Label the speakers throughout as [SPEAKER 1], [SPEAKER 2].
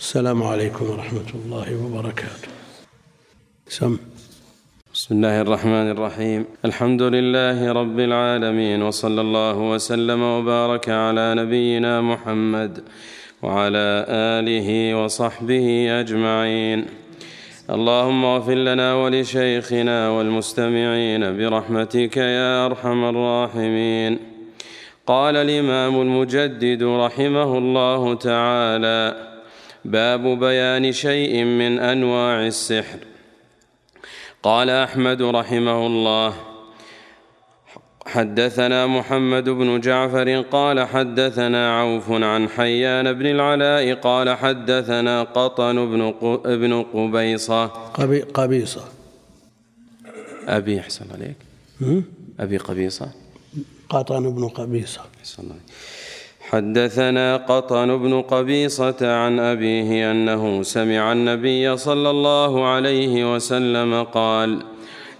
[SPEAKER 1] السلام عليكم ورحمة الله وبركاته. سم.
[SPEAKER 2] بسم الله الرحمن الرحيم. الحمد لله رب العالمين وصلى الله وسلم وبارك على نبينا محمد وعلى آله وصحبه أجمعين. اللهم اغفر لنا ولشيخنا والمستمعين برحمتك يا أرحم الراحمين. قال الإمام المجدد رحمه الله تعالى باب بيان شيء من أنواع السحر. قال أحمد رحمه الله حدثنا محمد بن جعفر قال حدثنا عوف عن حيان بن العلاء قال حدثنا قطن بن ابن قبيصة.
[SPEAKER 1] قبي قبيصة.
[SPEAKER 2] أبي أحسن عليك. أبي قبيصة.
[SPEAKER 1] قطن بن قبيصة.
[SPEAKER 2] أحسن عليك. حدثنا قطن بن قبيصة عن أبيه أنه سمع النبي صلى الله عليه وسلم قال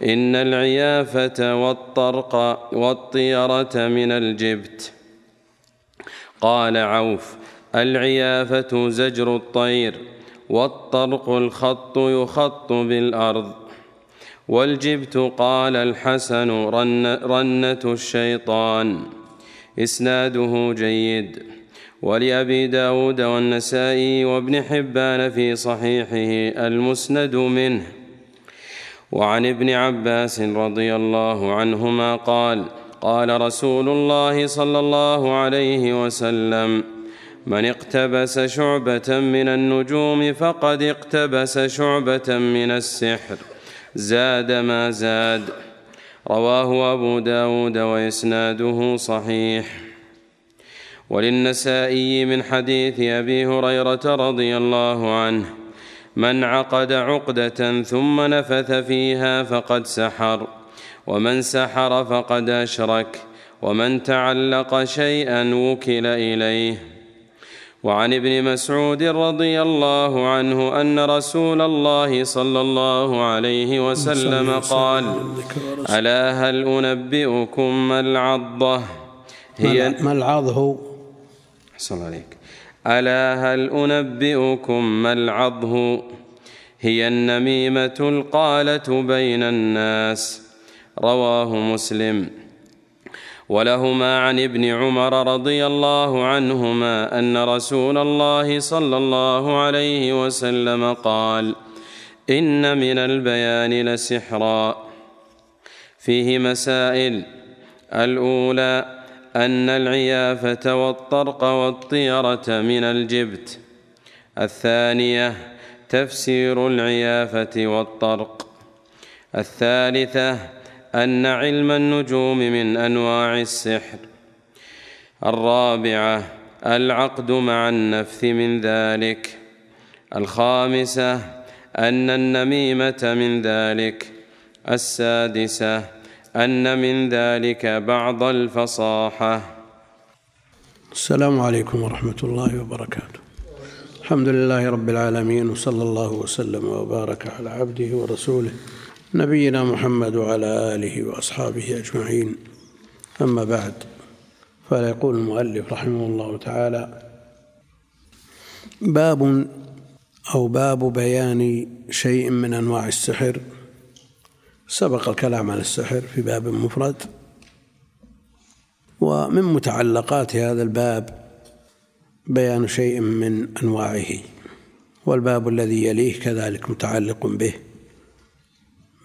[SPEAKER 2] إن العيافة والطرق والطيرة من الجبت. قال عوف العيافة زجر الطير والطرق الخط يخط بالأرض. والجبت قال الحسن رن رنة الشيطان. إسناده جيد. ولأبي داود والنسائي وابن حبان في صحيحه المسند منه. وعن ابن عباس رضي الله عنهما قال قال رسول الله صلى الله عليه وسلم من اقتبس شعبة من النجوم فقد اقتبس شعبة من السحر. زاد ما زاد رواه أبو داود وإسناده صحيح. وللنسائي من حديث أبي هريرة رضي الله عنه من عقد عقدة ثم نفث فيها فقد سحر ومن سحر فقد أشرك ومن تعلق شيئا وكل إليه. وعن ابن مسعود رضي الله عنه أن رسول الله صلى الله عليه وسلم قال ألا هل أنبئكم ما العضة؟
[SPEAKER 1] هي ما العضه
[SPEAKER 2] أحسن عليك. ألا هل أنبئكم ما العضه هي النميمة القالة بين الناس. رواه مسلم. ولهما عن ابن عمر رضي الله عنهما أن رسول الله صلى الله عليه وسلم قال إن من البيان لسحرا. فيه مسائل. الأولى أن العيافة والطرق والطيرة من الجبت. الثانية تفسير العيافة والطرق. الثالثة أن علم النجوم من أنواع السحر. الرابعة العقد مع النفث من ذلك. الخامسة أن النميمة من ذلك. السادسة أن من ذلك بعض الفصاحة.
[SPEAKER 1] السلام عليكم ورحمة الله وبركاته. الحمد لله رب العالمين وصلى الله وسلم وبارك على عبده ورسوله. نبينا محمد وعلى آله وأصحابه أجمعين. أما بعد فيقول المؤلف رحمه الله تعالى باب أو باب بيان شيء من أنواع السحر. سبق الكلام عن السحر في باب مفرد ومن متعلقات هذا الباب بيان شيء من أنواعه والباب الذي يليه كذلك متعلق به.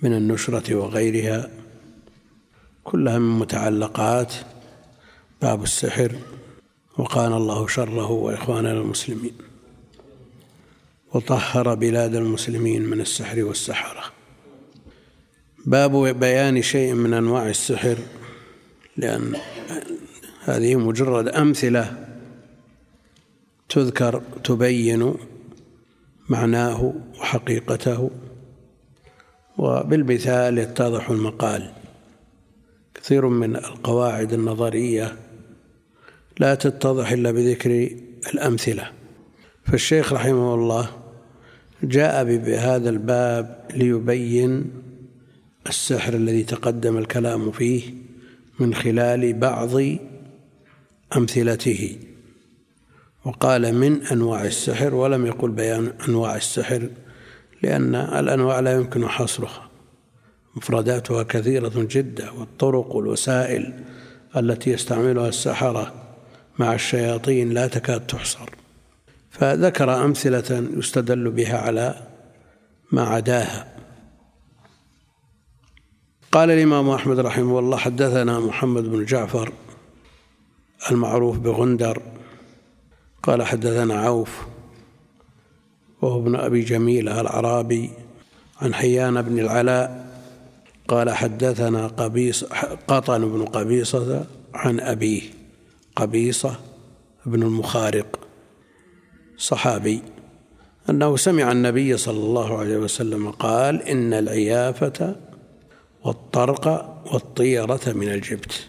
[SPEAKER 1] من النشرة وغيرها كلها من متعلقات باب السحر وقان الله شره وإخواننا المسلمين. وطهر بلاد المسلمين من السحر والسحرة. باب بيان شيء من أنواع السحر لأن هذه مجرد أمثلة تذكر تبين معناه وحقيقته. وبالمثال يتضح المقال. كثير من القواعد النظرية لا تتضح إلا بذكر الأمثلة. فالشيخ رحمه الله جاء بهذا الباب ليبين السحر الذي تقدم الكلام فيه من خلال بعض أمثلته. وقال من أنواع السحر ولم يقل بيان أنواع السحر لأن الأنواع لا يمكن حصرها. مفرداتها كثيرة جدا والطرق والوسائل التي يستعملها السحرة مع الشياطين لا تكاد تحصر. فذكر أمثلة يستدل بها على ما عداها. قال الإمام أحمد رحمه الله حدثنا محمد بن جعفر المعروف بغندر قال حدثنا عوف وهو ابن أبي جميلة العرابي عن حيان بن العلاء قال حدثنا قبيص قطن بن قبيصة عن أبيه قبيصة بن المخارق صحابي أنه سمع النبي صلى الله عليه وسلم قال إن العيافة والطرق والطيرة من الجبت.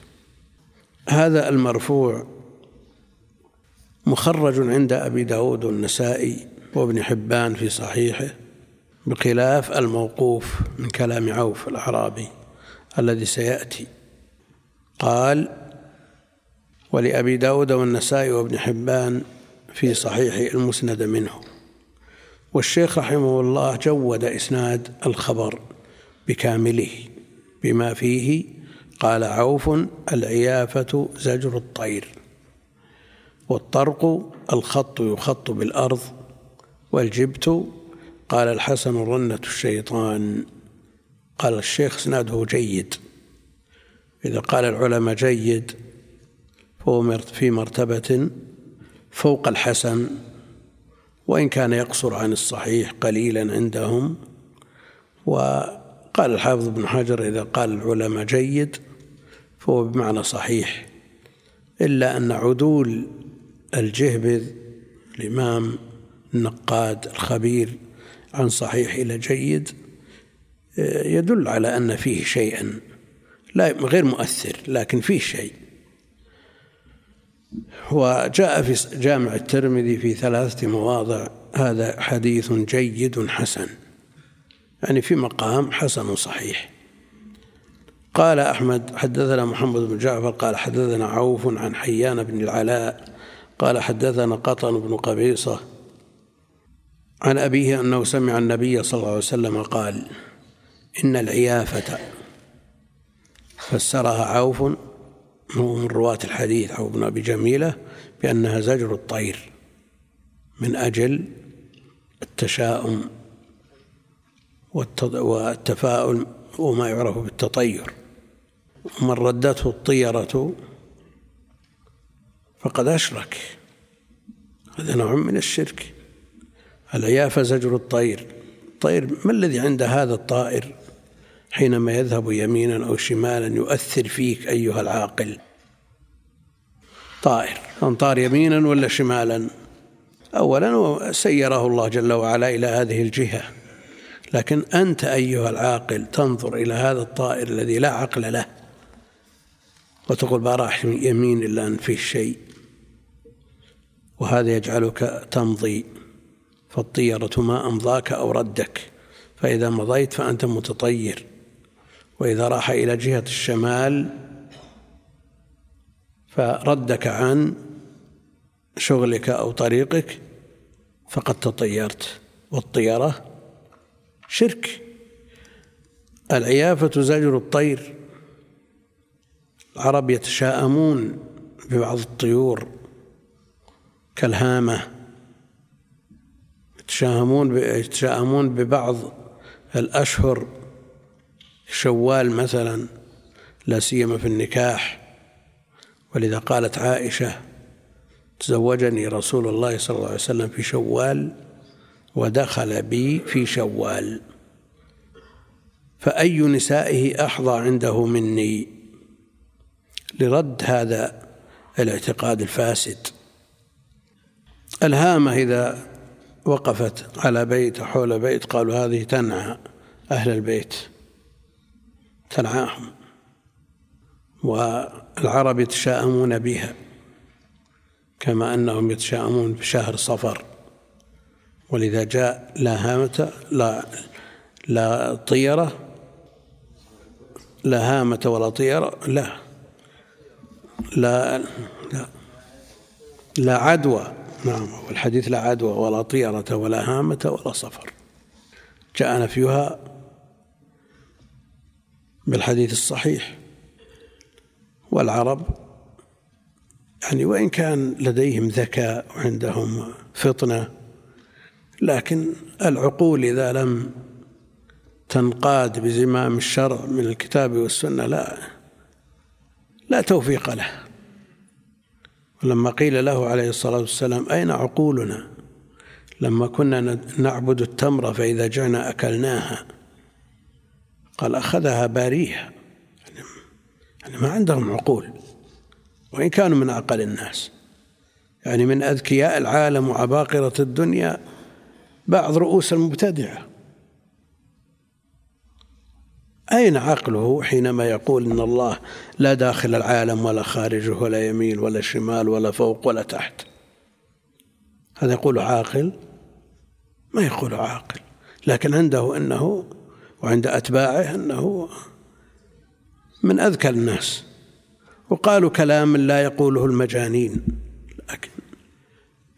[SPEAKER 1] هذا المرفوع مخرج عند أبي داود والنسائي وابن حبان في صحيحه بخلاف الموقوف من كلام عوف الأعرابي الذي سيأتي. قال ولأبي داود والنسائي وابن حبان في صحيح المسند منه. والشيخ رحمه الله جود إسناد الخبر بكامله بما فيه قال عوف العيافة زجر الطير والطرق الخط يخط بالأرض والجبت؟ قال الحسن رنة الشيطان. قال الشيخ إسناده جيد. إذا قال العلماء جيد فهو في مرتبة فوق الحسن. وإن كان يقصر عن الصحيح قليلا عندهم. وقال الحافظ بن حجر إذا قال العلماء جيد فهو بمعنى صحيح. إلا أن عدول الجهبذ الإمام النقاد الخبير عن صحيح إلى جيد يدل على أن فيه شيئا لا غير مؤثر لكن فيه شيء. وجاء في جامع الترمذي في ثلاثة مواضع هذا حديث جيد حسن يعني في مقام حسن صحيح. قال أحمد حدثنا محمد بن جعفر قال حدثنا عوف عن حيان بن العلاء قال حدثنا قطن بن قبيصة عن أبيه أنه سمع النبي صلى الله عليه وسلم قال إن العيافة. فسرها عوف من رواة الحديث أو ابن أبي جميلة بأنها زجر الطير من أجل التشاؤم والتفاؤل وما يعرف بالتطير. ومن ردته الطيرة فقد أشرك. هذا نوع من الشرك. العيافة زجر الطير. الطير ما الذي عند هذا الطائر حينما يذهب يمينا أو شمالا يؤثر فيك أيها العاقل؟ طائر أنطار يمينا ولا شمالا؟ أولا سيره الله جل وعلا إلى هذه الجهة. لكن أنت أيها العاقل تنظر إلى هذا الطائر الذي لا عقل له. وتقول ما راح يمين إلا أن فيه شيء. وهذا يجعلك تمضي. فالطيرة ما أمضاك أو ردك فإذا مضيت فأنت متطير. وإذا راح إلى جهة الشمال فردك عن شغلك أو طريقك فقد تطيرت. والطيرة شرك. العيافة زجر الطير. العرب يتشاءمون ببعض الطيور كالهامة. يتشاءمون يتشاءمون ببعض الأشهر. شوال مثلا لا سيما في النكاح. ولذا قالت عائشة تزوجني رسول الله صلى الله عليه وسلم في شوال ودخل بي في شوال. فأي نسائه أحظى عنده مني؟ لرد هذا الاعتقاد الفاسد. الهامة إذا وقفت على بيت حول بيت قالوا هذه تنعى أهل البيت تنعاهم والعرب يتشاءمون بها كما أنهم يتشاءمون بشهر صفر. ولذا جاء لا هامة لا لا طيرة لا هامة ولا طيرة لا لا لا, لا عدوى. نعم. والحديث لا عدوى ولا طيرة ولا هامة ولا صفر. جاء نفيها بالحديث الصحيح. والعرب يعني وإن كان لديهم ذكاء وعندهم فطنة لكن العقول إذا لم تنقاد بزمام الشرع من الكتاب والسنة لا لا توفيق له. ولما قيل له عليه الصلاة والسلام أين عقولنا? لما كنا نعبد التمر فإذا جعنا أكلناها. قال أخذها باريها. يعني ما عندهم عقول. وإن كانوا من أقل الناس. يعني من أذكياء العالم وعباقرة الدنيا بعض رؤوس المبتدعة. أين عقله حينما يقول إن الله لا داخل العالم ولا خارجه ولا يمين ولا شمال ولا فوق ولا تحت؟ هذا يقول عاقل؟ ما يقول عاقل لكن عنده أنه وعند أتباعه أنه من أذكى الناس. وقالوا كلام لا يقوله المجانين لكن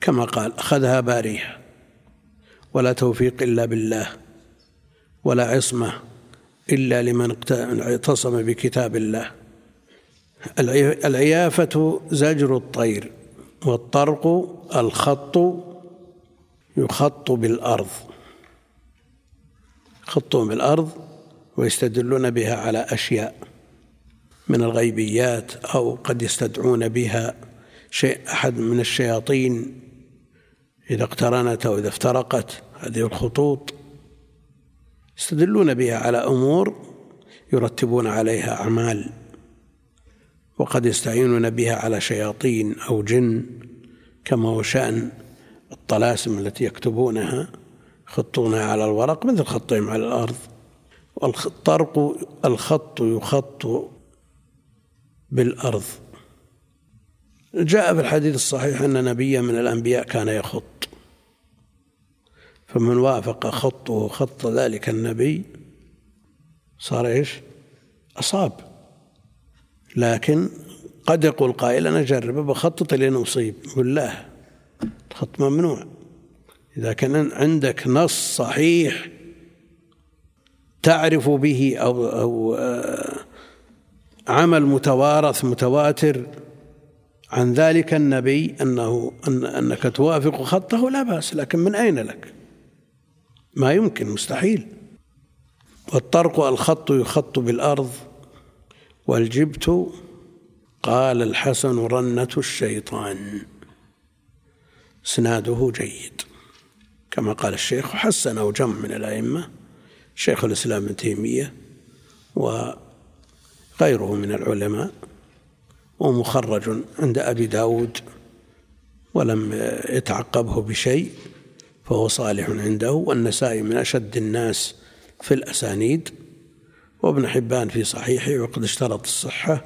[SPEAKER 1] كما قال أخذها باريها ولا توفيق إلا بالله ولا عصمة إلا لمن اعتصم بكتاب الله. العيافة زجر الطير والطرق الخط يخط بالأرض. يخطون بالأرض ويستدلون بها على أشياء من الغيبيات أو قد يستدعون بها شيء أحد من الشياطين. إذا اقترنت أو إذا افترقت هذه الخطوط يستدلون بها على أمور يرتبون عليها أعمال وقد يستعينون بها على شياطين أو جن كما هو شأن الطلاسم التي يكتبونها يخطونها على الورق مثل خطهم على الأرض. والطرق الخط يخط بالأرض. جاء في الحديث الصحيح أن نبيا من الأنبياء كان يخط. فمن وافق خطه خط ذلك النبي صار إيش؟ أصاب لكن قد يقول قائل أنا أجرب بخطط لين أصيب بالله الخط ممنوع إذا كان عندك نص صحيح تعرف به أو أو آه، عمل متوارث متواتر عن ذلك النبي أنه أن أنك توافق خطه لا بأس لكن من أين لك؟ ما يمكن مستحيل. والطرق الخط يخط بالأرض والجبت قال الحسن رنة الشيطان. إسناده جيد. كما قال الشيخ حسنه جمع من الأئمة شيخ الإسلام ابن تيمية وغيره من العلماء ومخرج عند أبي داود ولم يتعقبه بشيء. فهو صالح عنده والنسائي من أشد الناس في الأسانيد وابن حبان في صحيحه وقد اشترط الصحة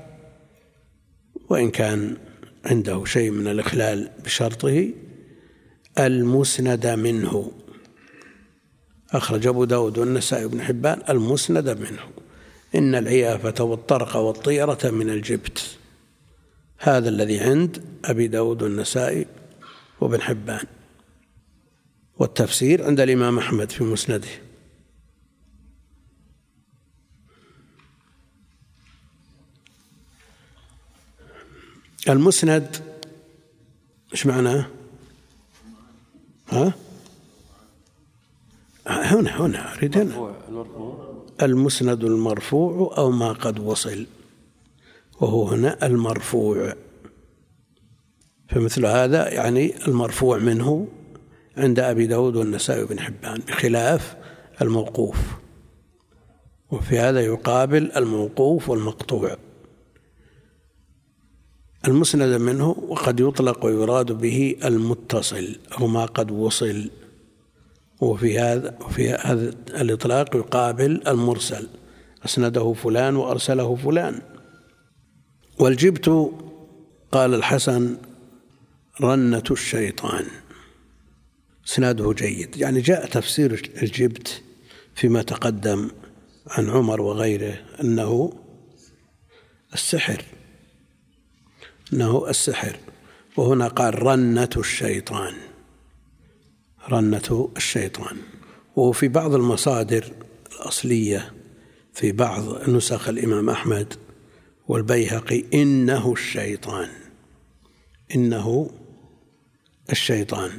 [SPEAKER 1] وإن كان عنده شيء من الإخلال بشرطه المسند منه. أخرج أبو داود والنسائي بن حبان المسند منه. إن العيافة والطرق والطيرة من الجبت. هذا الذي عند أبي داود والنسائي وابن حبان. والتفسير عند الإمام أحمد في مسنده. المسند إيش معناه؟ ها؟ هنا هنا أريد هنا. المسند المرفوع أو ما قد وصل. وهو هنا المرفوع. فمثل هذا يعني المرفوع منه عند أبي داود والنسائي بن حبان بخلاف الموقوف. وفي هذا يقابل الموقوف والمقطوع. المسند منه وقد يطلق ويراد به المتصل أو ما قد وصل. وفي هذا وفي هذا الإطلاق يقابل المرسل. أسنده فلان وأرسله فلان. والجبت قال الحسن رنة الشيطان. اسناده جيد. يعني جاء تفسير الجبت فيما تقدم عن عمر وغيره أنه السحر. أنه السحر. وهنا قال رنة الشيطان. رنة الشيطان. وفي بعض المصادر الأصلية في بعض نسخ الإمام أحمد والبيهقي إنه الشيطان. إنه الشيطان.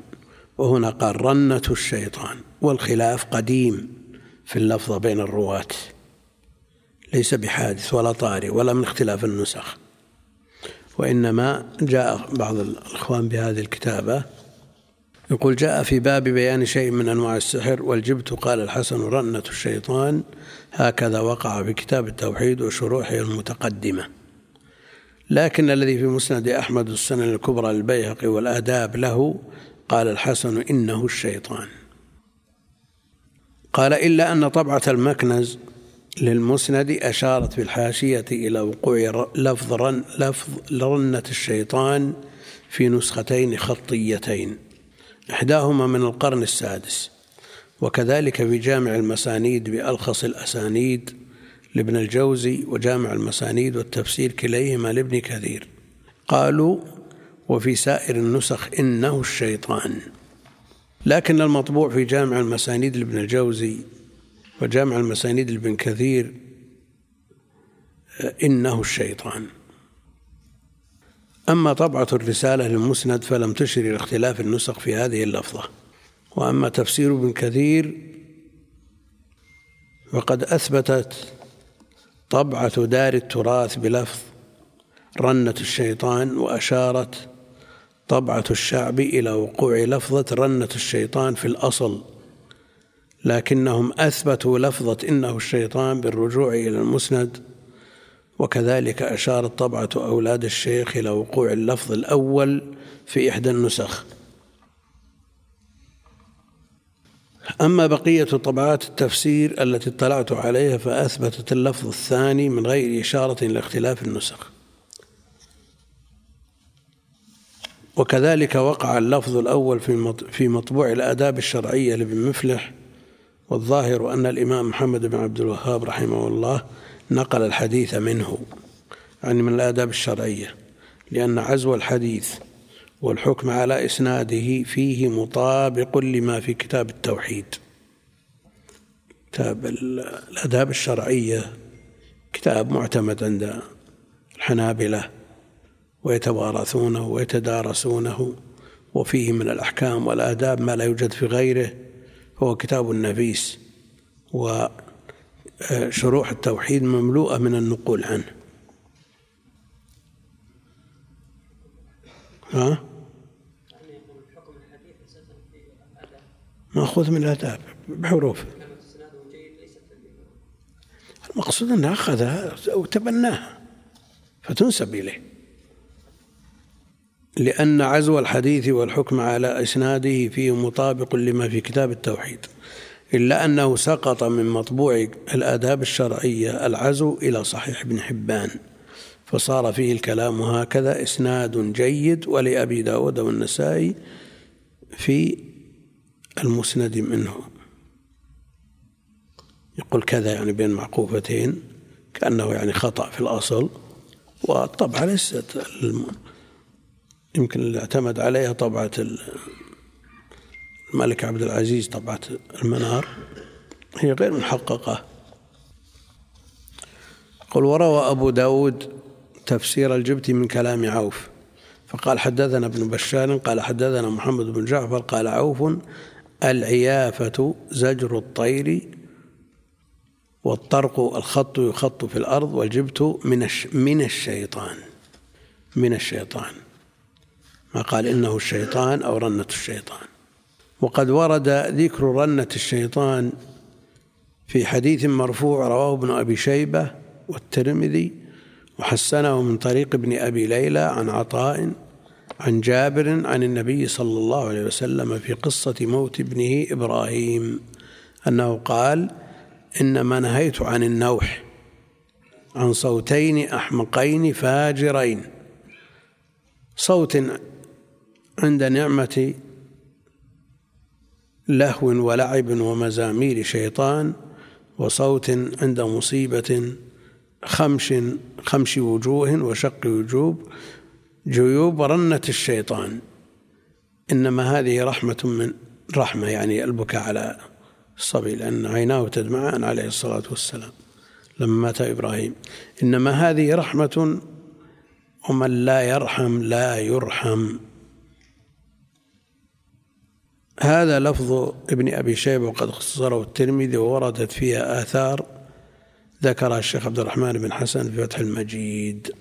[SPEAKER 1] وهنا قال رنة الشيطان والخلاف قديم في اللفظة بين الرواة. ليس بحادث ولا طارئ ولا من اختلاف النسخ. وإنما جاء بعض الإخوان بهذه الكتابة يقول جاء في باب بيان شيء من أنواع السحر والجبت. قال الحسن رنة الشيطان هكذا وقع في كتاب التوحيد وشروحه المتقدمة. لكن الذي في مسند أحمد السنن الكبرى للبيهقي والآداب له قال الحسن إنه الشيطان. قال إلا أن طبعة المكنز للمسند أشارت في الحاشية إلى وقوع لفظ رن لفظ رنة الشيطان في نسختين خطيتين إحداهما من القرن السادس وكذلك في جامع المسانيد بألخص الأسانيد لابن الجوزي وجامع المسانيد والتفسير كليهما لابن كثير. قالوا وفي سائر النسخ إنه الشيطان. لكن المطبوع في جامع المسانيد لابن الجوزي وجامع المسانيد لابن كثير إنه الشيطان. أما طبعة الرسالة للمسند فلم تشر إلى اختلاف النسخ في هذه اللفظة. وأما تفسير ابن كثير فقد أثبتت طبعة دار التراث بلفظ رنة الشيطان وأشارت طبعة الشعب إلى وقوع لفظة رنة الشيطان في الأصل لكنهم أثبتوا لفظة إنه الشيطان بالرجوع إلى المسند وكذلك أشارت طبعة أولاد الشيخ إلى وقوع اللفظ الأول في إحدى النسخ. أما بقية طبعات التفسير التي اطلعت عليها فأثبتت اللفظ الثاني من غير إشارة إلى اختلاف النسخ. وكذلك وقع اللفظ الأول في مطبوع الآداب الشرعية لابن مفلح والظاهر أن الإمام محمد بن عبد الوهاب رحمه الله نقل الحديث منه يعني من الآداب الشرعية لأن عزو الحديث والحكم على إسناده فيه مطابق لما في كتاب التوحيد. كتاب الآداب الشرعية كتاب معتمد عند الحنابلة ويتوارثونه ويتدارسونه وفيه من الأحكام والآداب ما لا يوجد في غيره هو كتاب نفيس وشروح التوحيد مملوءة من النقول عنه. ها؟ مأخوذ من الآداب بحروف. المقصود أنه أخذها وتبناها فتنسب إليه. لأن عزو الحديث والحكم على إسناده فيه مطابق لما في كتاب التوحيد إلا أنه سقط من مطبوع الآداب الشرعية العزو إلى صحيح ابن حبان فصار فيه الكلام هكذا إسناد جيد ولأبي داود والنسائي في المسند منه. يقول كذا يعني بين معقوفتين كأنه يعني خطأ في الأصل والطبعة ليست يمكن اللي اعتمد عليها طبعة الملك عبد العزيز طبعة المنار. هي غير محققة. قل وروى أبو داود تفسير الجبت من كلام عوف فقال حدثنا ابن بشار قال حدثنا محمد بن جعفر قال عوف العيافة زجر الطير والطرق الخط يخط في الأرض والجبت من من الشيطان من الشيطان. ما قال إنه الشيطان أو رنة الشيطان. وقد ورد ذكر رنة الشيطان في حديث مرفوع رواه ابن أبي شيبة والترمذي وحسنه من طريق ابن أبي ليلى عن عطاء عن جابر عن النبي صلى الله عليه وسلم في قصة موت ابنه إبراهيم أنه قال إنما نهيت عن النوح عن صوتين أحمقين فاجرين. صوت عند نعمة لهو ولعب ومزامير شيطان وصوت عند مصيبة خمش خمش وجوه وشق وجوب جيوب رنة الشيطان. إنما هذه رحمة من رحمة يعني البكاء على الصبي لأن عيناه تدمعان عليه الصلاة والسلام. لما مات إبراهيم. إنما هذه رحمة ومن لا يرحم لا يرحم. هذا لفظ ابن أبي شيبة وقد اختصره الترمذي ووردت فيها آثار ذكرها الشيخ عبد الرحمن بن حسن في فتح المجيد.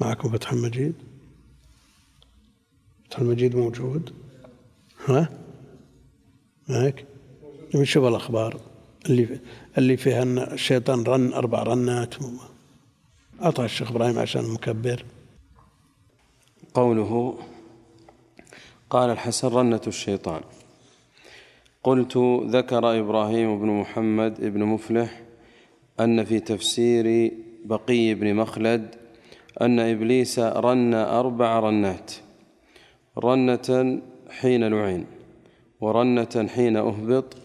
[SPEAKER 1] معكم فتح المجيد؟ فتح المجيد موجود؟ ها؟ معك؟ نشوف الأخبار اللي اللي فيها أن الشيطان رن أربع رنات. أعطى الشيخ إبراهيم عشان مكبر.
[SPEAKER 2] قوله قال الحسن رنة الشيطان. قلت ذكر إبراهيم بن محمد بن مفلح أن في تفسير بقي بن مخلد أن إبليس رن أربع رنات رنة حين لعن ورنة حين أهبط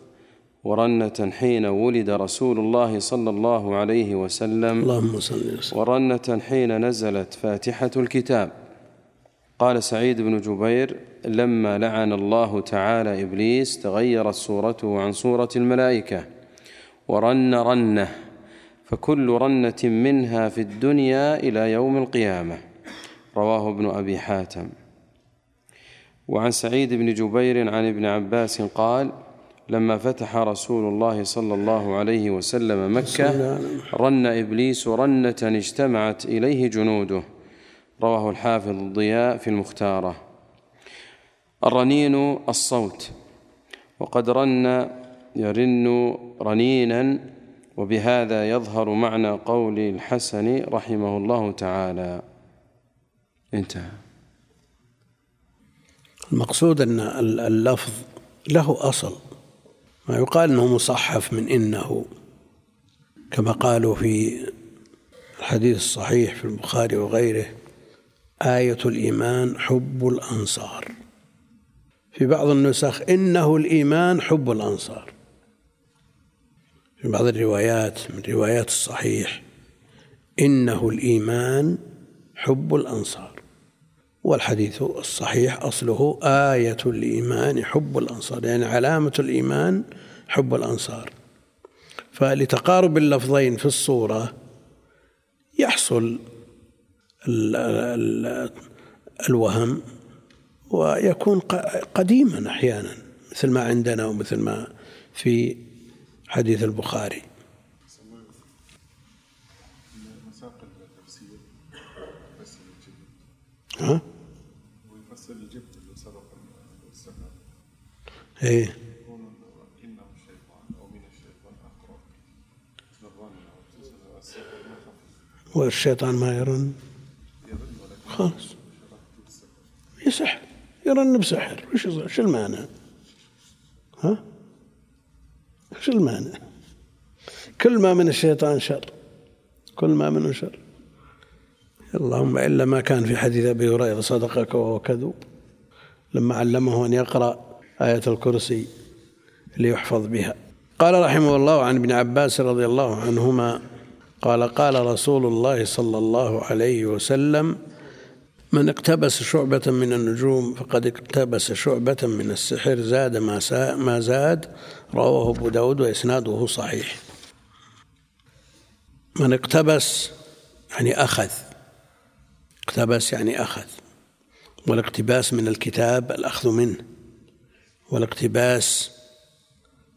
[SPEAKER 2] ورنة حين ولد رسول الله صلى الله عليه وسلم
[SPEAKER 1] اللهم صل وسلم.
[SPEAKER 2] ورنة حين نزلت فاتحة الكتاب. قال سعيد بن جبير لما لعن الله تعالى إبليس تغيرت صورته عن صورة الملائكة. ورن رنة فكل رنة منها في الدنيا إلى يوم القيامة. رواه ابن أبي حاتم. وعن سعيد بن جبير عن ابن عباس قال لما فتح رسول الله صلى الله عليه وسلم مكة رن إبليس رنة اجتمعت إليه جنوده. رواه الحافظ الضياء في المختارة. الرنين الصوت. وقد رن يرن رنينا وبهذا يظهر معنى قول الحسن رحمه الله تعالى. انتهى.
[SPEAKER 1] المقصود أن اللفظ له أصل. ما يقال أنه مصحف من إنه كما قالوا في الحديث الصحيح في البخاري وغيره آية الإيمان حب الأنصار. في بعض النسخ إنه الإيمان حب الأنصار. في بعض الروايات من روايات الصحيح إنه الإيمان حب الأنصار. والحديث الصحيح أصله آية الإيمان حب الأنصار يعني علامة الإيمان حب الأنصار. فلتقارب اللفظين في الصورة يحصل الوهم ويكون قديما أحيانا مثل ما عندنا ومثل ما في حديث البخاري. ها؟ سبق إيه. والشيطان ما يرن. خلاص. يسحر يرن بسحر وش وش المانع؟ ها؟ وش المانع؟ كل ما من الشيطان شر كل ما منه شر اللهم إلا ما كان في حديث أبي هريرة صدقك وهو كذوب لما علمه أن يقرأ آية الكرسي ليحفظ بها قال رحمه الله عن ابن عباس رضي الله عنهما قال قال رسول الله صلى الله عليه وسلم من اقتبس شعبة من النجوم فقد اقتبس شعبة من السحر زاد ما, ما زاد رواه أبو داود وإسناده صحيح. من اقتبس يعني أخذ. اقتبس يعني أخذ. والاقتباس من الكتاب الأخذ منه. والاقتباس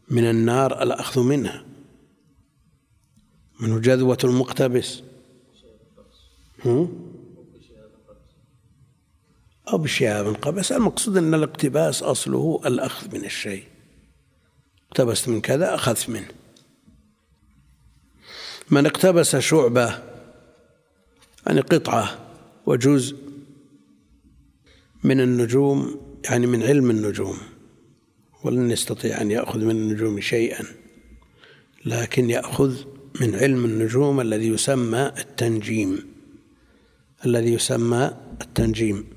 [SPEAKER 1] من النار الأخذ منها. منه جذوة المقتبس. هم؟ أو بشهاب قبس. المقصود أن الاقتباس أصله الأخذ من الشيء. اقتبست من كذا أخذت منه. من اقتبس شعبة يعني قطعة وجزء من النجوم يعني من علم النجوم. ولن يستطيع أن يأخذ من النجوم شيئا لكن يأخذ من علم النجوم الذي يسمى التنجيم. الذي يسمى التنجيم.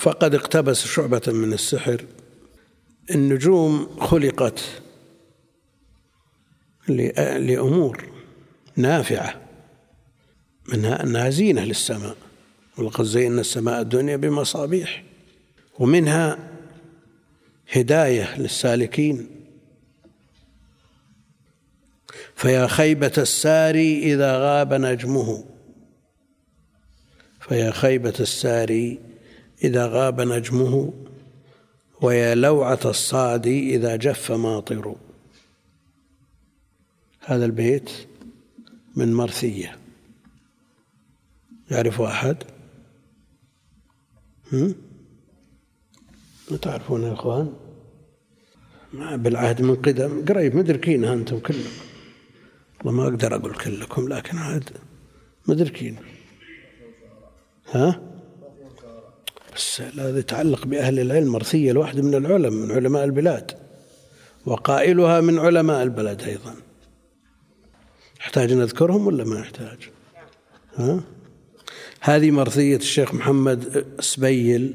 [SPEAKER 1] فقد اقتبس شعبة من السحر. النجوم خلقت لأمور نافعة منها أنها زينة للسماء. ولقد زينا السماء الدنيا بمصابيح. ومنها هداية للسالكين. فيا خيبة الساري إذا غاب نجمه. فيا خيبة الساري إذا غاب نجمه ويا لوعة الصادي إذا جف ماطر. هذا البيت من مرثية. يعرف أحد؟ هم؟ تعرفون يا إخوان؟ بالعهد من قدم قريب مدركينها أنتم كلكم. والله ما أقدر أقول كلكم لكن عاد مدركين. ها؟ بس هذا يتعلق بأهل العلم مرثية الواحد من العلماء من علماء البلاد وقائلها من علماء البلد أيضا. يحتاج نذكرهم ولا ما يحتاج؟ ها؟ هذه مرثية الشيخ محمد سبيل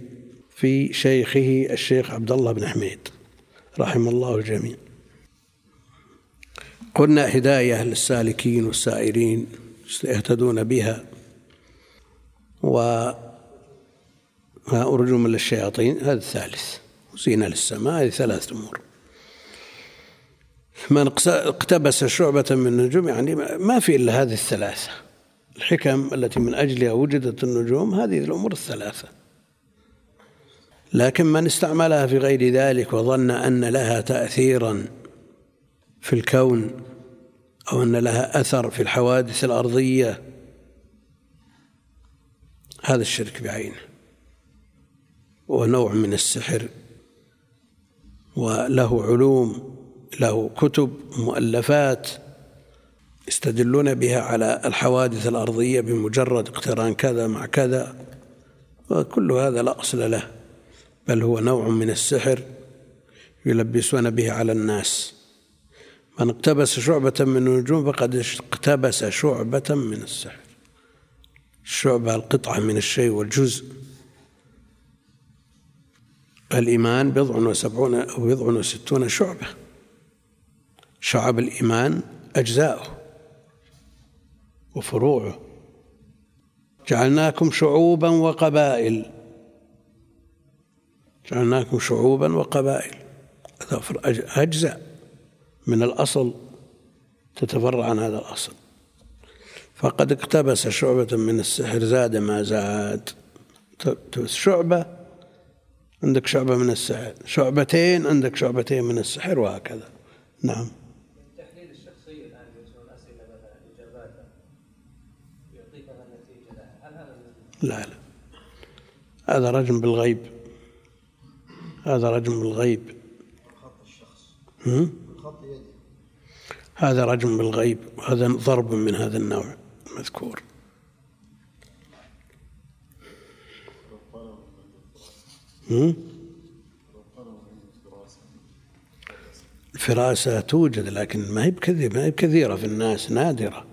[SPEAKER 1] في شيخه الشيخ عبد الله بن حميد رحم الله الجميع. قلنا هداية للسالكين والسائرين يهتدون بها و رجوم للشياطين هذا الثالث. زينة للسماء هذه ثلاث أمور. من اقتبس شعبة من النجوم يعني ما في إلا هذه الثلاثة. الحكم التي من أجلها وجدت النجوم هذه الأمور الثلاثة. لكن من استعملها في غير ذلك وظن أن لها تأثيرا في الكون أو أن لها أثر في الحوادث الأرضية هذا الشرك بعينه. ونوع من السحر وله علوم له كتب مؤلفات يستدلون بها على الحوادث الأرضية بمجرد اقتران كذا مع كذا وكل هذا لا أصل له بل هو نوع من السحر يلبسون به على الناس. من اقتبس شعبة من النجوم فقد اقتبس شعبة من السحر. الشعبة القطعة من الشيء والجزء. الإيمان بضع وسبعون أو بضع وستون شعبة. شعب الإيمان أجزاؤه وفروعه. جعلناكم شعوبا وقبائل. جعلناكم شعوبا وقبائل. أجزاء من الأصل تتفرع عن هذا الأصل. فقد اقتبس شعبة من السحر زاد ما زاد. شعبة عندك شعبة من السحر. شعبتين عندك شعبتين من السحر وهكذا. نعم.
[SPEAKER 3] تحليل الشخصية الآن أسئلة مثلا إجاباتها يعطيك النتيجة هل هذا
[SPEAKER 1] لا لا. هذا رجم بالغيب. هذا رجم بالغيب.
[SPEAKER 3] خط الشخص.
[SPEAKER 1] خط يدي. هذا رجم بالغيب. وهذا ضرب من هذا النوع المذكور الفراسة توجد لكن ما هي بكثير ما هي بكثيرة في الناس نادرة.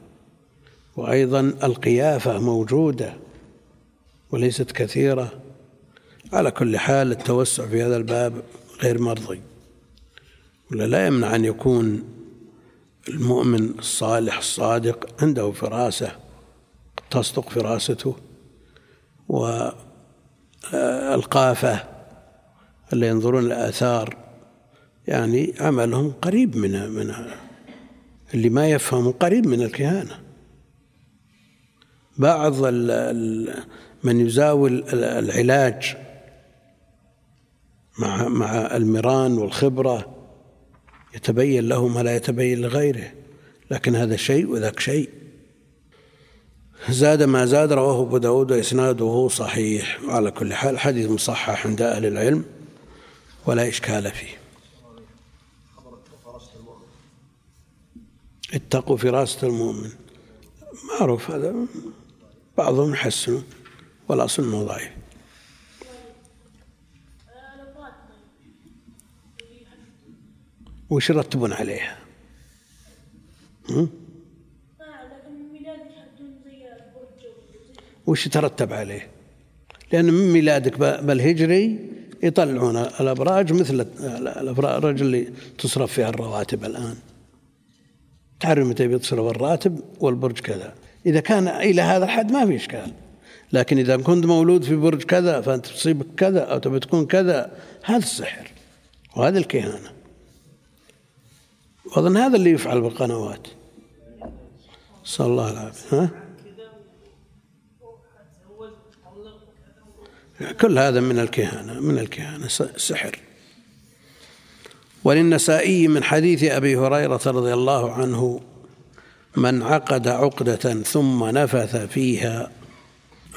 [SPEAKER 1] وأيضا القيافة موجودة وليست كثيرة. على كل حال التوسع في هذا الباب غير مرضي. ولا لا يمنع أن يكون المؤمن الصالح الصادق عنده فراسة تصدق فراسته. والقافة اللي ينظرون الآثار يعني عملهم قريب من من اللي ما يفهم قريب من الكهانة. بعض من يزاول العلاج مع مع المران والخبرة يتبين له ما لا يتبين لغيره لكن هذا شيء وذاك شيء. زاد ما زاد رواه أبو داود وإسناده صحيح. وعلى كل حال حديث مصحح عند أهل العلم ولا إشكال فيه. اتقوا فراسة المؤمن. معروف هذا. بعضهم يحسنه والأصل أنه ضعيف. وش يرتبون عليها؟ وش يترتب عليه؟ لأن من ميلادك بالهجري يطلعون الأبراج مثل الأبراج اللي تصرف فيها الرواتب الآن. تعرف متى بيتصرف الراتب والبرج كذا. إذا كان إلى هذا الحد ما في إشكال. لكن إذا كنت مولود في برج كذا فأنت تصيبك كذا أو تبي تكون كذا هذا السحر وهذه الكهانة. وأظن هذا اللي يفعل بالقنوات. صلى الله العافية ها؟ كل هذا من الكهانة من الكهانة سحر. وللنسائي من حديث أبي هريرة رضي الله عنه من عقد عقدة ثم نفث فيها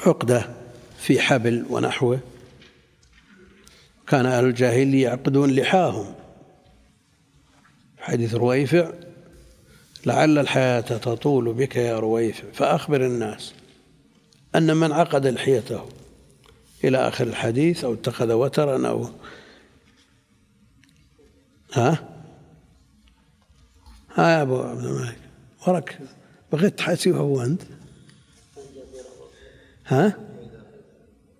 [SPEAKER 1] عقدة في حبل ونحوه كان أهل الجاهلية يعقدون لحاهم. حديث رويفع لعل الحياة تطول بك يا رويفع فأخبر الناس أن من عقد لحيته إلى آخر الحديث أو اتخذ وترا أو ها؟ ها يا أبو عبد الملك. ورك بغيت تحاسبه هو أنت. ها؟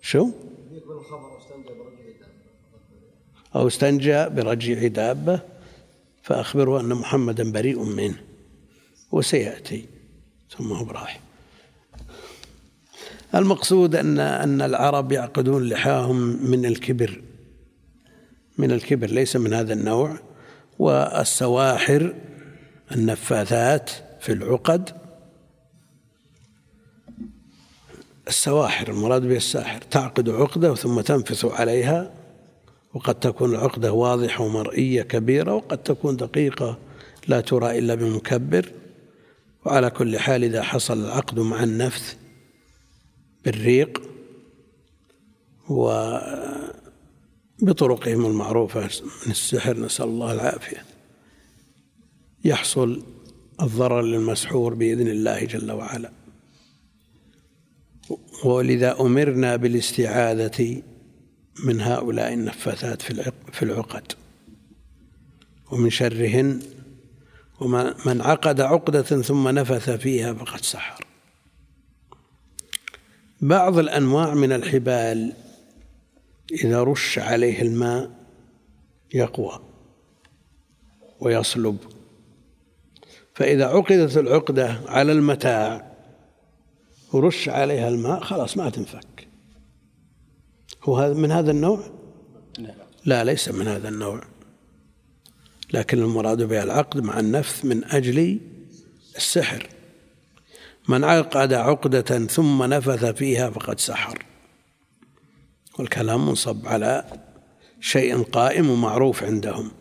[SPEAKER 1] شو؟ أو استنجى برجيع دابة فأخبره أن محمدا بريء منه. وسيأتي. ثم هو راح المقصود أن أن العرب يعقدون لحاهم من الكبر من الكبر ليس من هذا النوع. والسواحر النفاثات في العقد. السواحر المراد بها الساحر تعقد عقدة ثم تنفث عليها وقد تكون العقدة واضحة ومرئية كبيرة وقد تكون دقيقة لا ترى إلا بمكبر. وعلى كل حال إذا حصل العقد مع النفث بالريق وبطرقهم المعروفة من السحر نسأل الله العافية. يحصل الضرر للمسحور بإذن الله جل وعلا. ولذا أمرنا بالاستعاذة من هؤلاء النفاثات في العقد. ومن شرهن ومن عقد عقدة ثم نفث فيها فقد سحر. بعض الأنواع من الحبال إذا رش عليه الماء يقوى ويصلب. فإذا عقدت العقدة على المتاع ورش عليها الماء خلاص ما تنفك. هو هذا من هذا النوع؟ لا. ليس من هذا النوع. لكن المراد بها العقد مع النفث من أجل السحر. من عقد عقدة ثم نفث فيها فقد سحر. والكلام منصب على شيء قائم ومعروف عندهم.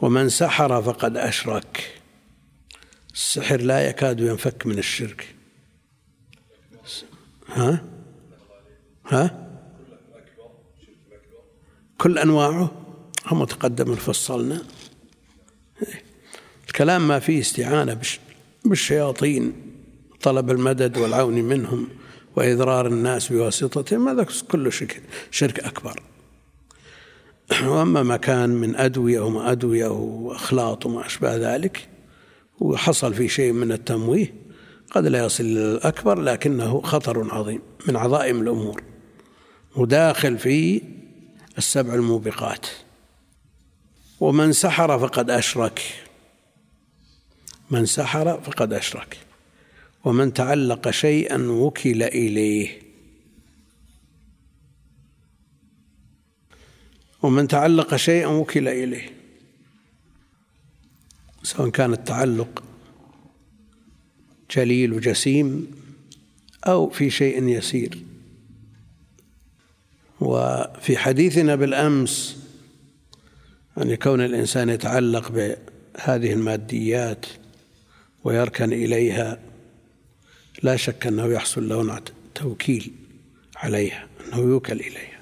[SPEAKER 1] ومن سحر فقد أشرك. السحر لا يكاد ينفك من الشرك. ها؟ ها؟ كل أنواعه. هم تقدم فصلنا الكلام ما فيه استعانة بالشياطين. طلب المدد والعون منهم وإضرار الناس بواسطتهم هذا كله شرك, شرك أكبر. وأما ما كان من أدوية وما أدوية وأخلاط وما أشبه ذلك وحصل في شيء من التمويه قد لا يصل إلى الأكبر لكنه خطر عظيم من عظائم الأمور وداخل في السبع الموبقات. ومن سحر فقد أشرك. من سحر فقد أشرك. ومن تعلق شيئا وكل إليه. ومن تعلق شيئا وكل إليه. سواء كان التعلق جليل وجسيم أو في شيء يسير. وفي حديثنا بالأمس أن كون الإنسان يتعلق بهذه الماديات ويركن إليها لا شك أنه يحصل له توكيل عليها أنه يوكل إليها.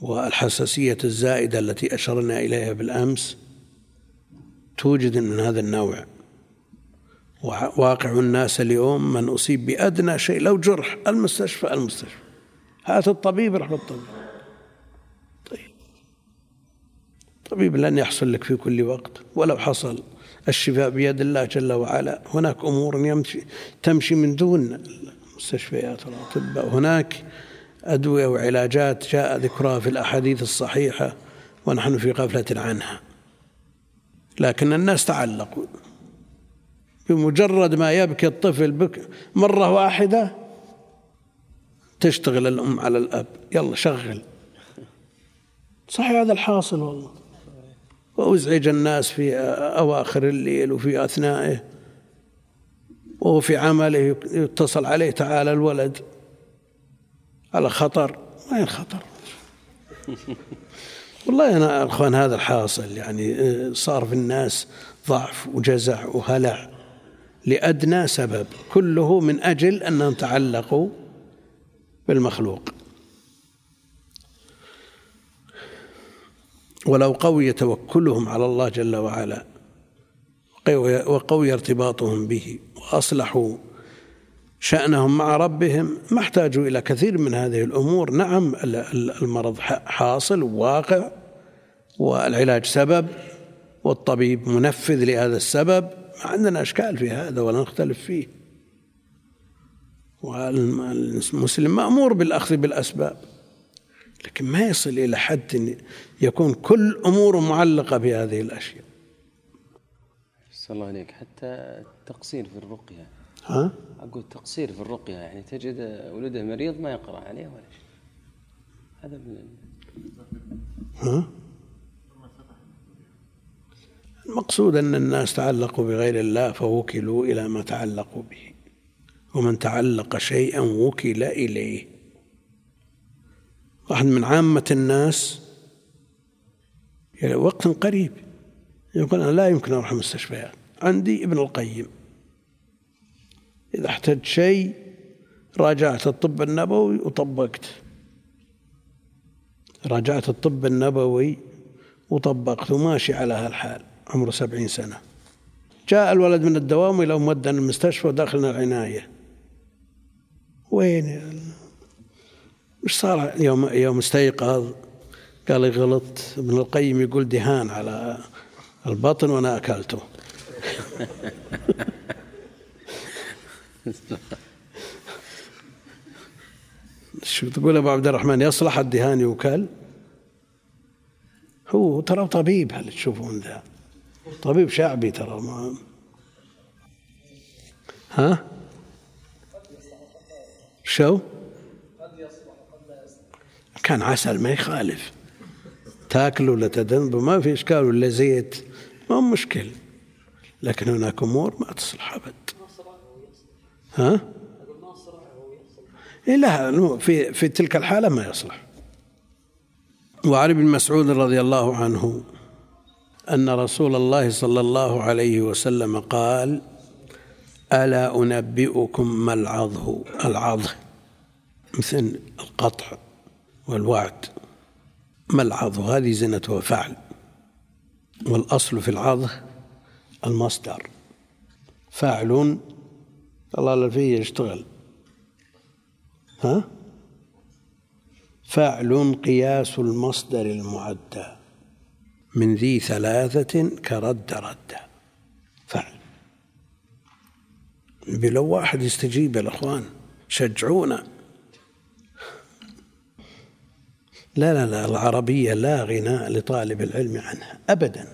[SPEAKER 1] والحساسية الزائدة التي أشرنا إليها بالأمس توجد من هذا النوع. واقع الناس اليوم من أصيب بأدنى شيء لو جرح المستشفى المستشفى. هات الطبيب روح للطبيب. طيب. طبيب لن يحصل لك في كل وقت ولو حصل. الشفاء بيد الله جل وعلا. هناك أمور يمشي تمشي من دون المستشفيات والأطباء. هناك أدوية وعلاجات جاء ذكرها في الأحاديث الصحيحة ونحن في غفلة عنها. لكن الناس تعلقوا بمجرد ما يبكي الطفل بك مرة واحدة تشتغل الأم على الأب. يلا شغل. صحيح هذا الحاصل والله. وأزعج الناس في أواخر الليل وفي أثنائه وهو في عمله يتصل عليه تعالى الولد على خطر. وين خطر؟ والله أنا أخوان هذا الحاصل يعني صار في الناس ضعف وجزع وهلع لأدنى سبب كله من أجل أنهم تعلقوا بالمخلوق. ولو قوي توكلهم على الله جل وعلا وقوي ارتباطهم به وأصلحوا شأنهم مع ربهم ما احتاجوا إلى كثير من هذه الأمور. نعم المرض حاصل وواقع والعلاج سبب والطبيب منفذ لهذا السبب. ما عندنا أشكال في هذا ولا نختلف فيه. والمسلم مأمور بالأخذ بالأسباب. لكن ما يصل إلى حد يكون كل أموره معلقة بهذه الأشياء.
[SPEAKER 2] صلى الله عليك حتى التقصير في الرقية.
[SPEAKER 1] ها؟
[SPEAKER 2] أقول تقصير في الرقية. يعني تجد ولده مريض ما يقرأ عليه ولا شيء. هذا من
[SPEAKER 1] ها؟ المقصود أن الناس تعلقوا بغير الله فوكلوا إلى ما تعلقوا به. ومن تعلق شيئا وكل إليه. واحد من عامة الناس يعني وقت قريب يقول أنا لا يمكن أروح المستشفيات عندي ابن القيم. إذا احتجت شيء راجعت الطب النبوي وطبقت. راجعت الطب النبوي وطبقت وماشي على هالحال. عمره سبعين سنة. جاء الولد من الدوام إلى مودنا المستشفى وداخلنا العناية. وين وش صار يوم يوم استيقظ؟ قال غلط ابن القيم يقول دهان على البطن وأنا أكلته. شو تقول أبو عبد الرحمن؟ يصلح الدهان يوكل؟ هو ترى طبيب هل تشوفون ذا؟ طبيب شعبي ترى ما ها؟ شو؟ كان عسل ما يخالف. تاكل ولا تذنب ما في إشكال ولا زيت. ما هو مشكل. لكن هناك أمور ما تصلح أبد. ها؟ إيه لا في في تلك الحالة ما يصلح. وعن ابن مسعود رضي الله عنه أن رسول الله صلى الله عليه وسلم قال ألا أنبئكم ما العظه العظ مثل القطع. والوعد ما العظ هذه زنة وفعل. والأصل في العظ المصدر. فاعل الله فيه يشتغل. ها؟ فاعل قياس المصدر المعدى. من ذي ثلاثة كرد رد. فعل. بلو واحد يستجيب الأخوان. شجعونا. لا لا لا العربية لا غنى لطالب العلم عنها أبدا.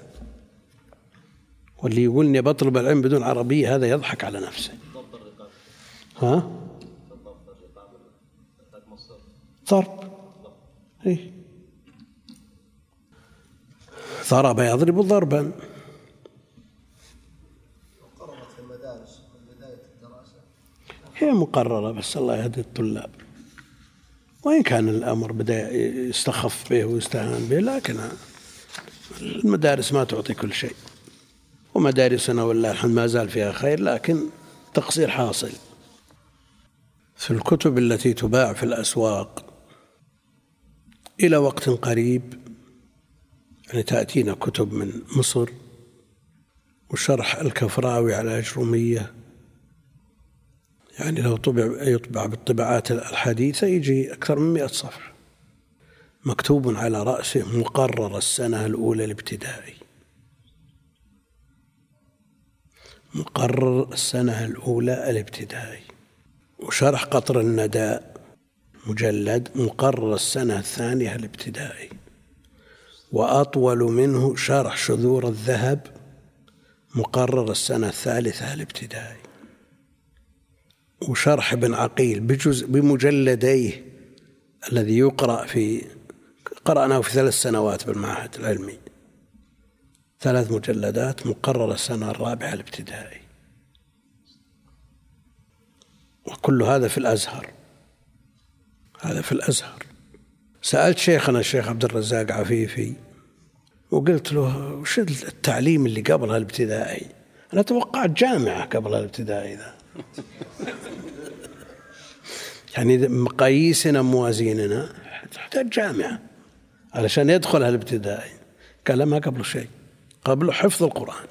[SPEAKER 1] واللي يقول إني بطلب العلم بدون عربية هذا يضحك على نفسه. ها؟ ضرب. إيه؟ ضرب يضرب ضربا. هي مقررة بس الله يهدي الطلاب. وإن كان الأمر بدأ يستخف به ويستهان به لكن المدارس ما تعطي كل شيء. ومدارسنا والله الحمد ما زال فيها خير لكن تقصير حاصل. في الكتب التي تباع في الأسواق إلى وقت قريب يعني تأتينا كتب من مصر وشرح الكفراوي على أجرومية يعني لو طبع يطبع بالطباعات الحديثة يجي أكثر من مئة صفحة. مكتوب على رأسه مقرر السنة الأولى الابتدائي. مقرر السنة الأولى الابتدائي. وشرح قطر الندى مجلد مقرر السنة الثانية الابتدائي. وأطول منه شرح شذور الذهب مقرر السنة الثالثة الابتدائي. وشرح ابن عقيل بجزء بمجلديه الذي يقرأ في قرأناه في ثلاث سنوات بالمعهد العلمي. ثلاث مجلدات مقرر السنة الرابعة الابتدائي. وكل هذا في الأزهر. هذا في الأزهر. سألت شيخنا الشيخ عبد الرزاق عفيفي وقلت له وش التعليم اللي قبل الابتدائي أنا توقعت جامعة قبل الابتدائي ذا. يعني مقاييسنا موازيننا تحتاج جامعة. علشان يدخل الابتدائي ما قبله شيء. قبله حفظ القرآن.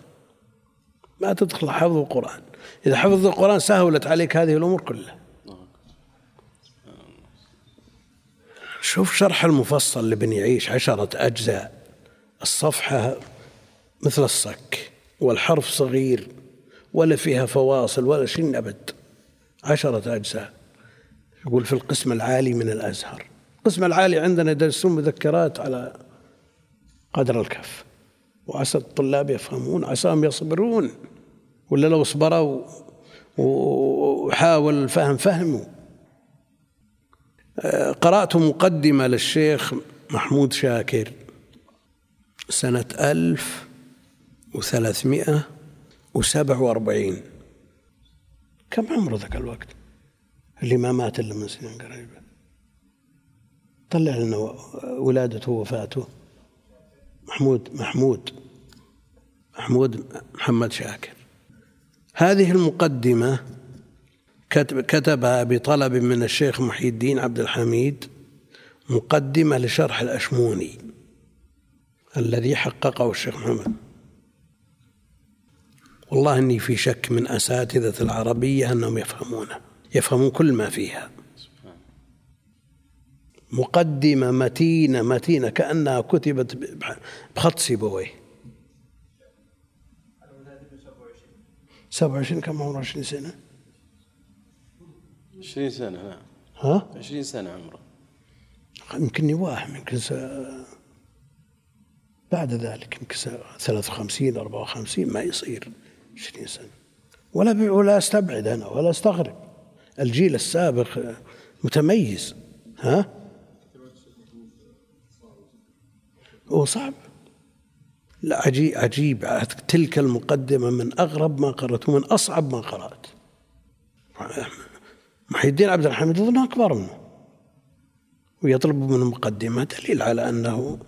[SPEAKER 1] ما تدخل حفظ القرآن. إذا حفظ القرآن سهلت عليك هذه الأمور كلها. شوف شرح المفصل لابن يعيش عشرة أجزاء. الصفحة مثل الصك والحرف صغير. ولا فيها فواصل ولا شيء أبد. عشرة أجزاء. يقول في القسم العالي من الأزهر. القسم العالي عندنا يدرسون مذكرات على قدر الكف. وعسى الطلاب يفهمون عساهم يصبرون. ولا لو صبروا وحاول الفهم فهموا. قرأت مقدمة للشيخ محمود شاكر سنة ألف وثلاثمائة وسبع وأربعين. كم عمره ذاك الوقت؟ اللي ما مات إلا من سنين قريبة. طلع لنا ولادته ووفاته محمود محمود محمود محمد شاكر. هذه المقدمة كتبها بطلب من الشيخ محي الدين عبد الحميد مقدمة لشرح الأشموني الذي حققه الشيخ محمد. والله إني في شك من أساتذة العربية أنهم يفهمونه يفهمون كل ما فيها. مقدمة متينة متينة كأنها كتبت بخط سيبويه 27 كم عمره؟ 20 سنة.
[SPEAKER 2] 20 سنة نعم.
[SPEAKER 1] ها؟
[SPEAKER 2] 20 سنة عمره.
[SPEAKER 1] يمكن واهم يمكن بعد ذلك يمكن 53 54 ما يصير. 20 سنة ولا ولا استبعد أنا ولا استغرب. الجيل السابق متميز ها؟ هو صعب. لا عجيب عجيب. تلك المقدمة من أغرب ما قرأت ومن أصعب ما قرأت. محي الدين عبد الحميد أظن أكبر منه. ويطلب منه مقدمة دليل على أنه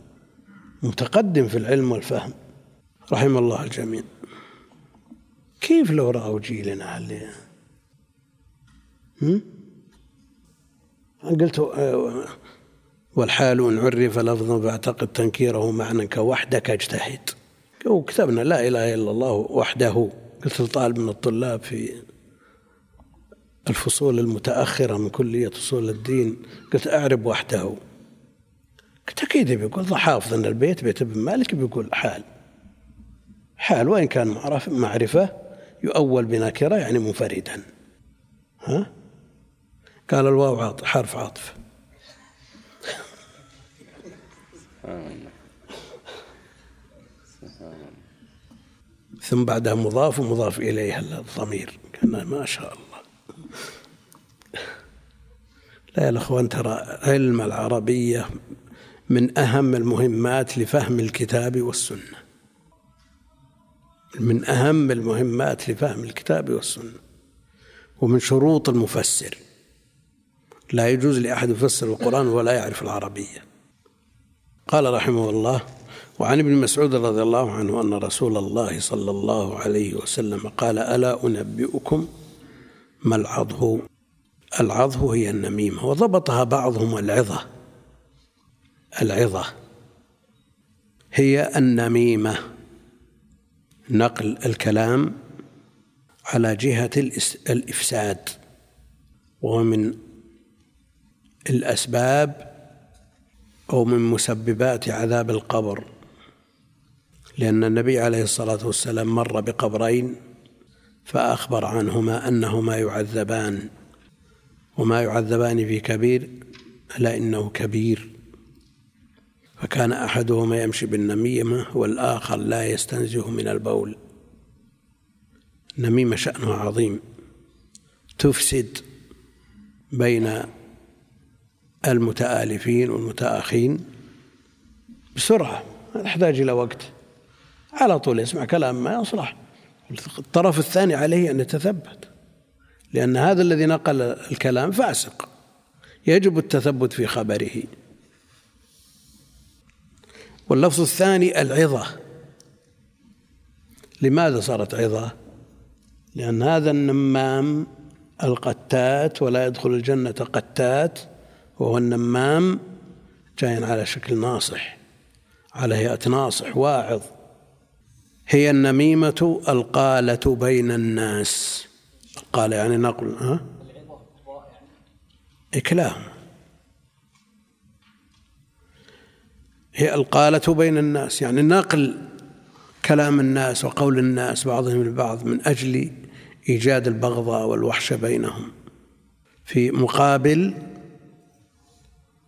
[SPEAKER 1] متقدم في العلم والفهم. رحم الله الجميع. كيف لو رأوا جيلنا اللي قلت آه، والحال إن عرف لفظا فأعتقد تنكيره معنى كوحدك اجتهد وكتبنا لا إله إلا الله وحده. قلت لطالب من الطلاب في الفصول المتأخرة من كلية أصول الدين قلت أعرب وحده. قلت أكيد بيقول حافظ أن البيت بيت ابن مالك بيقول حال. حال وإن كان معرفة يؤول بنكرة يعني منفردا. ها؟ قال الواو عاطف حرف عاطف. ثم بعدها مضاف ومضاف إليه الضمير. كان ما شاء الله. لا يا الأخوان ترى علم العربية من أهم المهمات لفهم الكتاب والسنة. من أهم المهمات لفهم الكتاب والسنة ومن شروط المفسر. لا يجوز لأحد يفسر القرآن ولا يعرف العربية. قال رحمه الله وعن ابن مسعود رضي الله عنه أن رسول الله صلى الله عليه وسلم قال ألا أنبئكم ما العضه؟ العضه هي النميمة وضبطها بعضهم العظة. العظة هي النميمة. نقل الكلام على جهة الإفساد ومن الأسباب أو من مسببات عذاب القبر. لأن النبي عليه الصلاة والسلام مر بقبرين فأخبر عنهما أنهما يعذبان وما يعذبان في كبير ألا إنه كبير. فكان أحدهما يمشي بالنميمة والآخر لا يستنزه من البول. النميمة شأنها عظيم. تفسد بين المتآلفين والمتآخين بسرعة ما تحتاج إلى وقت. على طول يسمع كلام ما يصلح. الطرف الثاني عليه أن يتثبت لأن هذا الذي نقل الكلام فاسق. يجب التثبت في خبره. واللفظ الثاني العظة لماذا صارت عظة؟ لأن هذا النمام القتات ولا يدخل الجنة قتات وهو النمام جاي على شكل ناصح على هيئة ناصح واعظ هي النميمة القالة بين الناس القالة يعني نقل ها؟ إكلام هي القالة بين الناس يعني نقل كلام الناس وقول الناس بعضهم البعض من أجل إيجاد البغضاء والوحشة بينهم. في مقابل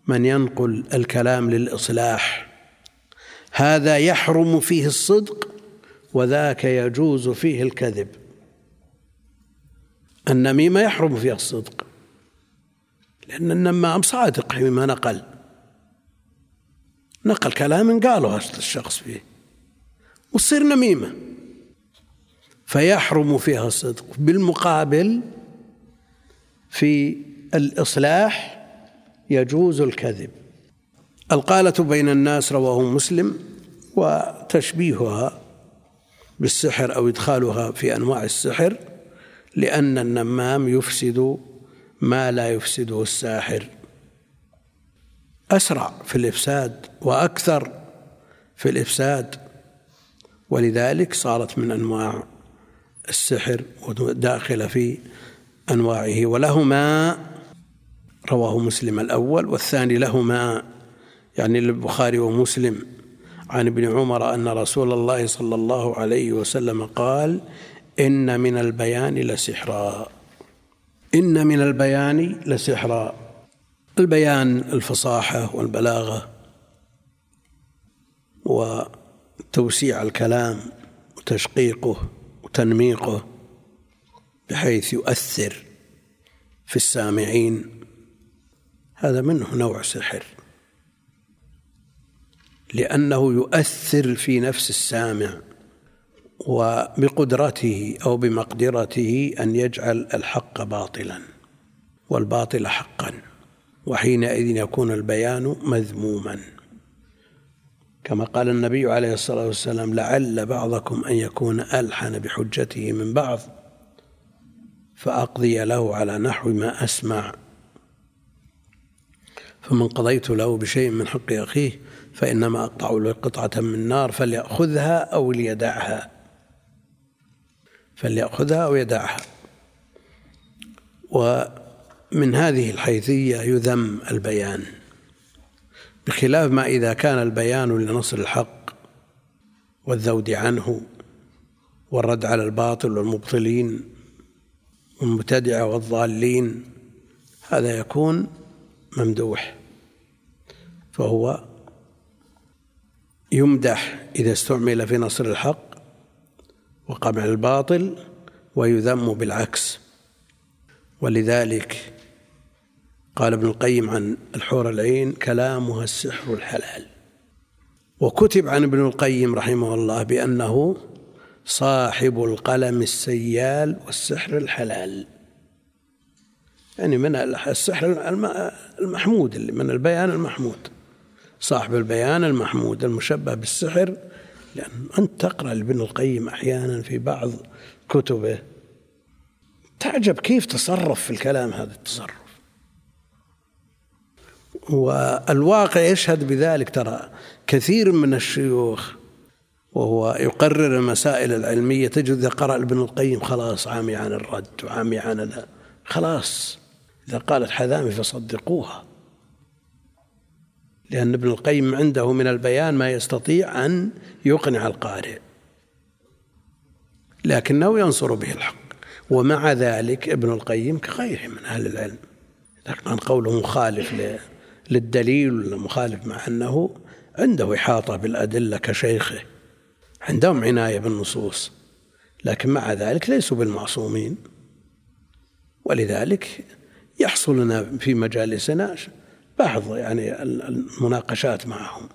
[SPEAKER 1] من ينقل الكلام للإصلاح. هذا يحرم فيه الصدق وذاك يجوز فيه الكذب. النميمة يحرم فيها الصدق لأن النمام صادق فيما نقل. نقل كلام قاله الشخص فيه. وتصير نميمة فيحرم فيها الصدق. بالمقابل في الإصلاح يجوز الكذب. القالة بين الناس رواه مسلم وتشبيهها بالسحر أو إدخالها في أنواع السحر لأن النمام يفسد ما لا يفسده الساحر. أسرع في الإفساد وأكثر في الإفساد. ولذلك صارت من أنواع السحر وداخلة في أنواعه. ولهما رواه مسلم الأول والثاني لهما يعني البخاري ومسلم. عن ابن عمر أن رسول الله صلى الله عليه وسلم قال إن من البيان لسحرا. إن من البيان لسحرا. البيان الفصاحة والبلاغة وتوسيع الكلام وتشقيقه وتنميقه بحيث يؤثر في السامعين. هذا منه نوع سحر. لأنه يؤثر في نفس السامع وبقدرته أو بمقدرته أن يجعل الحق باطلا والباطل حقا. وحينئذ يكون البيان مذموما. كما قال النبي عليه الصلاة والسلام لعل بعضكم أن يكون ألحن بحجته من بعض فأقضي له على نحو ما أسمع. فمن قضيت له بشيء من حق أخيه فإنما أقطع له قطعة من نار فليأخذها أو ليدعها. فليأخذها أو يدعها. ومن هذه الحيثية يذم البيان بخلاف ما إذا كان البيان لنصر الحق والذود عنه والرد على الباطل والمبطلين والمبتدعة والضالين هذا يكون ممدوح فهو يمدح إذا استعمل في نصر الحق وقمع الباطل ويذم بالعكس ولذلك قال ابن القيم عن الحور العين كلامها السحر الحلال. وكتب عن ابن القيم رحمه الله بأنه صاحب القلم السيال والسحر الحلال. يعني من السحر المحمود اللي من البيان المحمود. صاحب البيان المحمود المشبه بالسحر لأن أنت تقرأ لابن القيم أحيانا في بعض كتبه. تعجب كيف تصرف في الكلام هذا التصرف. والواقع يشهد بذلك ترى كثير من الشيوخ وهو يقرر المسائل العلمية تجد إذا قرأ ابن القيم خلاص عامي عن الرد وعامي عن خلاص. إذا قالت حذامي فصدقوها. لأن ابن القيم عنده من البيان ما يستطيع أن يقنع القارئ. لكنه ينصر به الحق. ومع ذلك ابن القيم كغيره من أهل العلم. كان قوله مخالف للدليل ولا مخالف مع أنه عنده إحاطة بالأدلة كشيخه عندهم عناية بالنصوص لكن مع ذلك ليسوا بالمعصومين. ولذلك يحصل لنا في مجالسنا بعض يعني المناقشات معهم.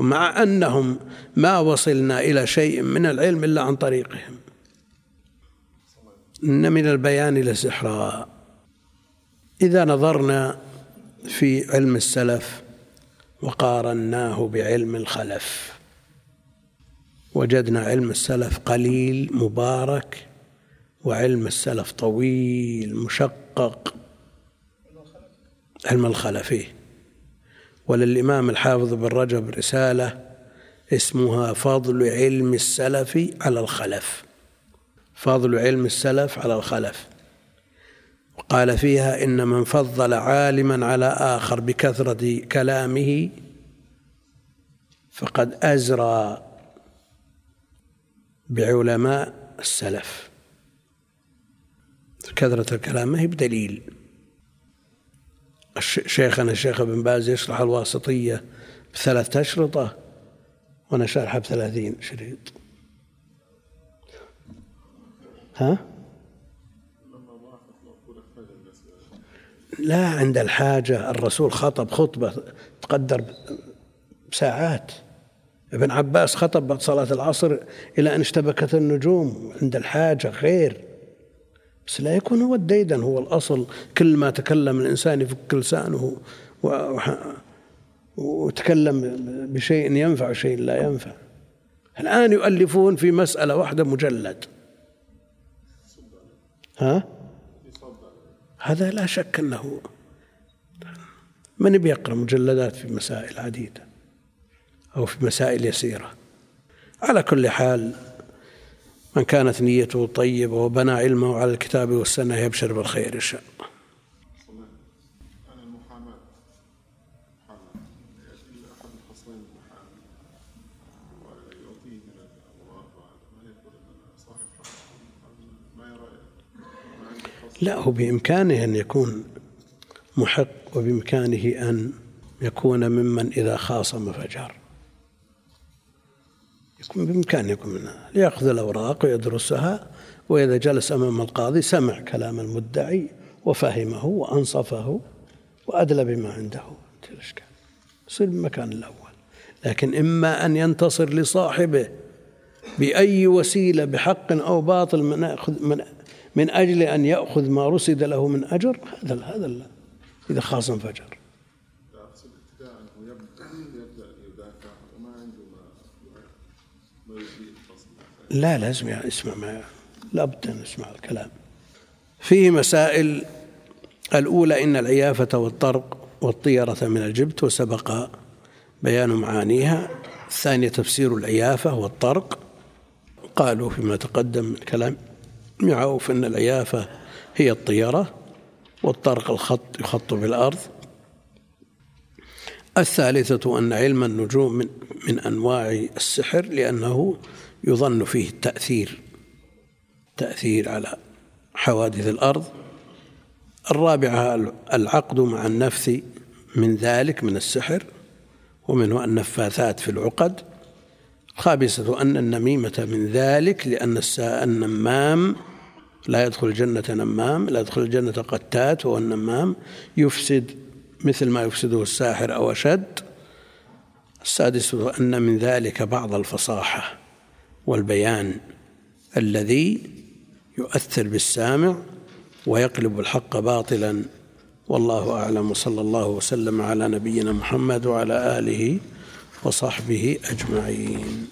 [SPEAKER 1] مع أنهم ما وصلنا إلى شيء من العلم إلا عن طريقهم. إن من البيان لسحرا إذا نظرنا في علم السلف وقارناه بعلم الخلف. وجدنا علم السلف قليل مبارك وعلم السلف طويل مشقق. علم الخلف وللإمام الحافظ بن رجب رسالة اسمها فضل علم السلف على الخلف. فضل علم السلف على الخلف. قال فيها إن من فضل عالما على آخر بكثرة كلامه فقد أزرى بعلماء السلف. كثرة الكلام ما هي بدليل. شيخنا الشيخ ابن باز يشرح الواسطية بثلاثة أشرطة وأنا شارحها بثلاثين شريط. ها؟ لا عند الحاجة الرسول خطب خطبة تقدر بساعات. ابن عباس خطب بعد صلاة العصر إلى أن اشتبكت النجوم عند الحاجة غير. بس لا يكون هو الديدن هو الأصل. كل ما تكلم الإنسان يفك لسانه وتكلم بشيء ينفع وشيء لا ينفع. الآن يؤلفون في مسألة واحدة مجلد. ها؟ هذا لا شك أنه من بيقرأ مجلدات في مسائل عديدة أو في مسائل يسيرة. على كل حال من كانت نيته طيبة وبنى علمه على الكتاب والسنة يبشر بالخير إن شاء الله. لا هو بإمكانه أن يكون محق وبإمكانه أن يكون ممن إذا خاصم فجر يكون بإمكانه يكون منها ليأخذ الأوراق ويدرسها وإذا جلس أمام القاضي سمع كلام المدعي وفهمه وأنصفه وأدلى بما عنده. الإشكال. يصير بالمكان الأول. لكن إما أن ينتصر لصاحبه بأي وسيلة بحق أو باطل من من من أجل أن يأخذ ما رصد له من أجر هذا هذا إذا خاصم فجر. لا لازم يسمع ما لابد أن يسمع الكلام. فيه مسائل الأولى إن العيافة والطرق والطيرة من الجبت وسبق بيان معانيها. الثانية تفسير العيافة والطرق. قالوا فيما تقدم من كلام. يعوف أن العيافة هي الطيرة والطرق الخط يخط بالأرض. الثالثة أن علم النجوم من, من أنواع السحر لأنه يظن فيه التأثير تأثير على حوادث الأرض. الرابعة العقد مع النفث من ذلك من السحر ومنه النفاثات في العقد. الخامسة أن النميمة من ذلك لأن النمام لا يدخل الجنة نمام لا يدخل الجنة قتات وهو النمام يفسد مثل ما يفسده الساحر أو أشد. السادسة أن من ذلك بعض الفصاحة والبيان الذي يؤثر بالسامع ويقلب الحق باطلا. والله أعلم. وصلى الله وسلم على نبينا محمد وعلى آله وصحبه أجمعين.